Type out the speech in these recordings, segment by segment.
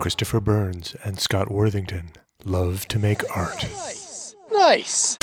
Christopher Burns and Scott Worthington love to make art. Nice. Nice.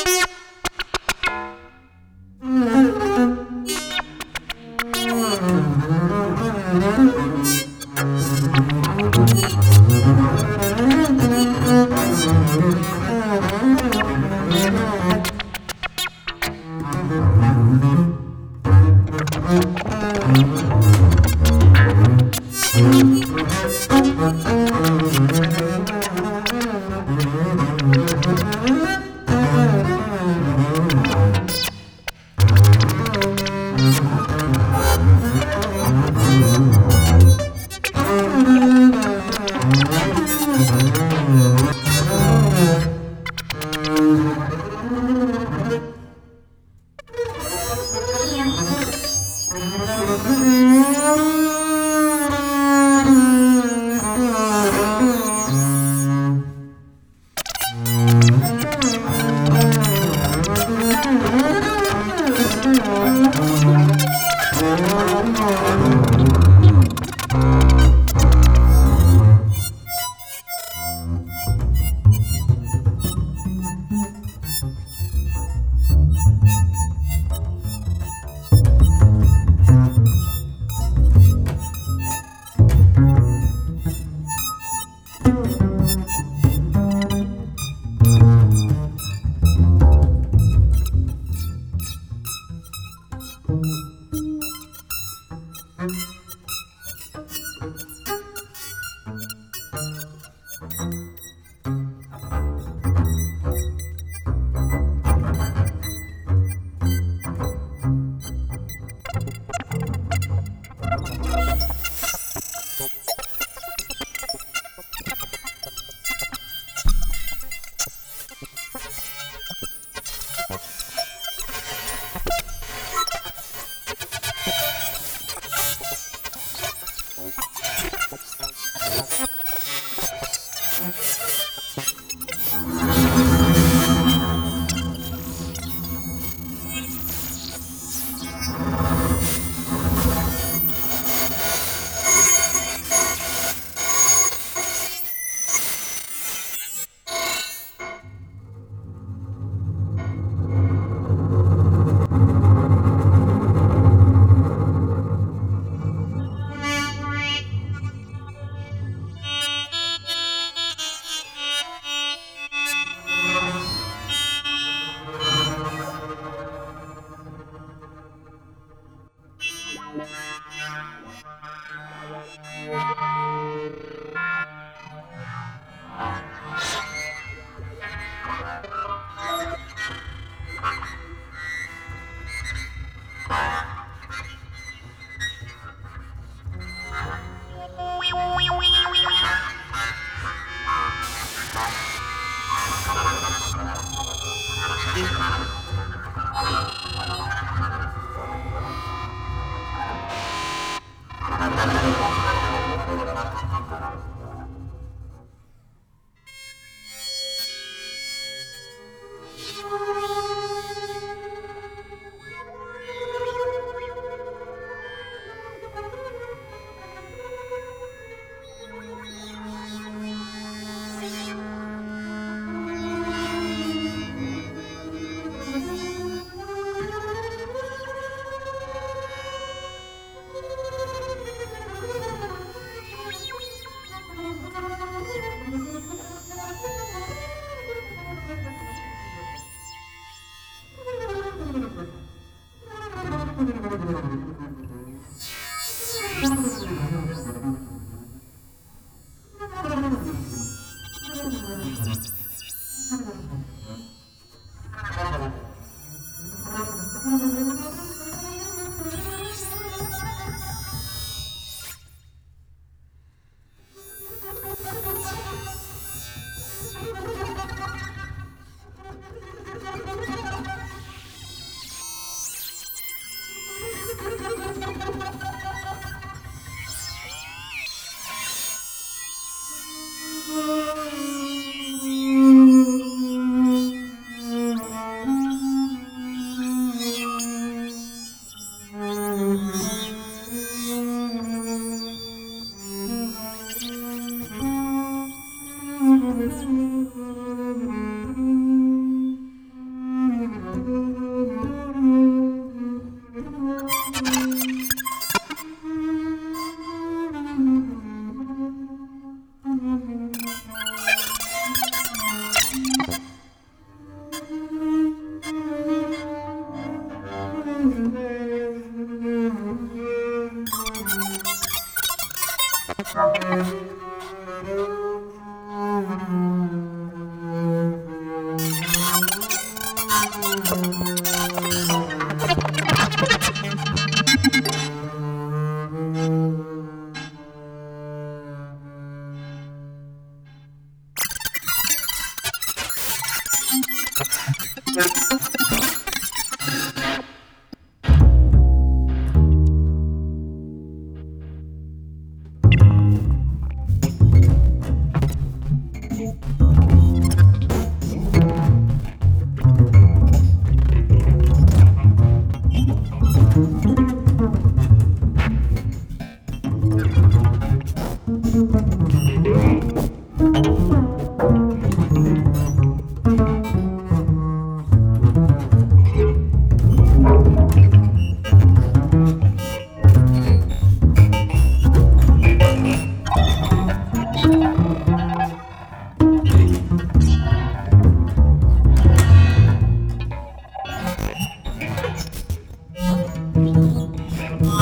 Música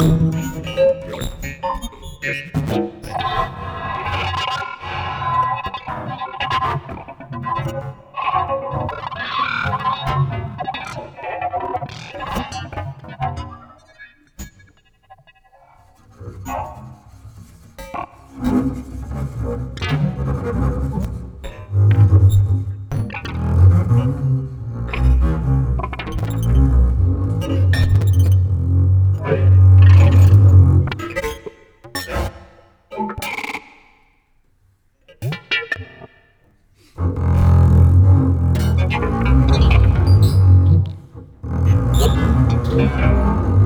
Thank you. ね。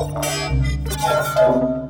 Oh, oh, oh.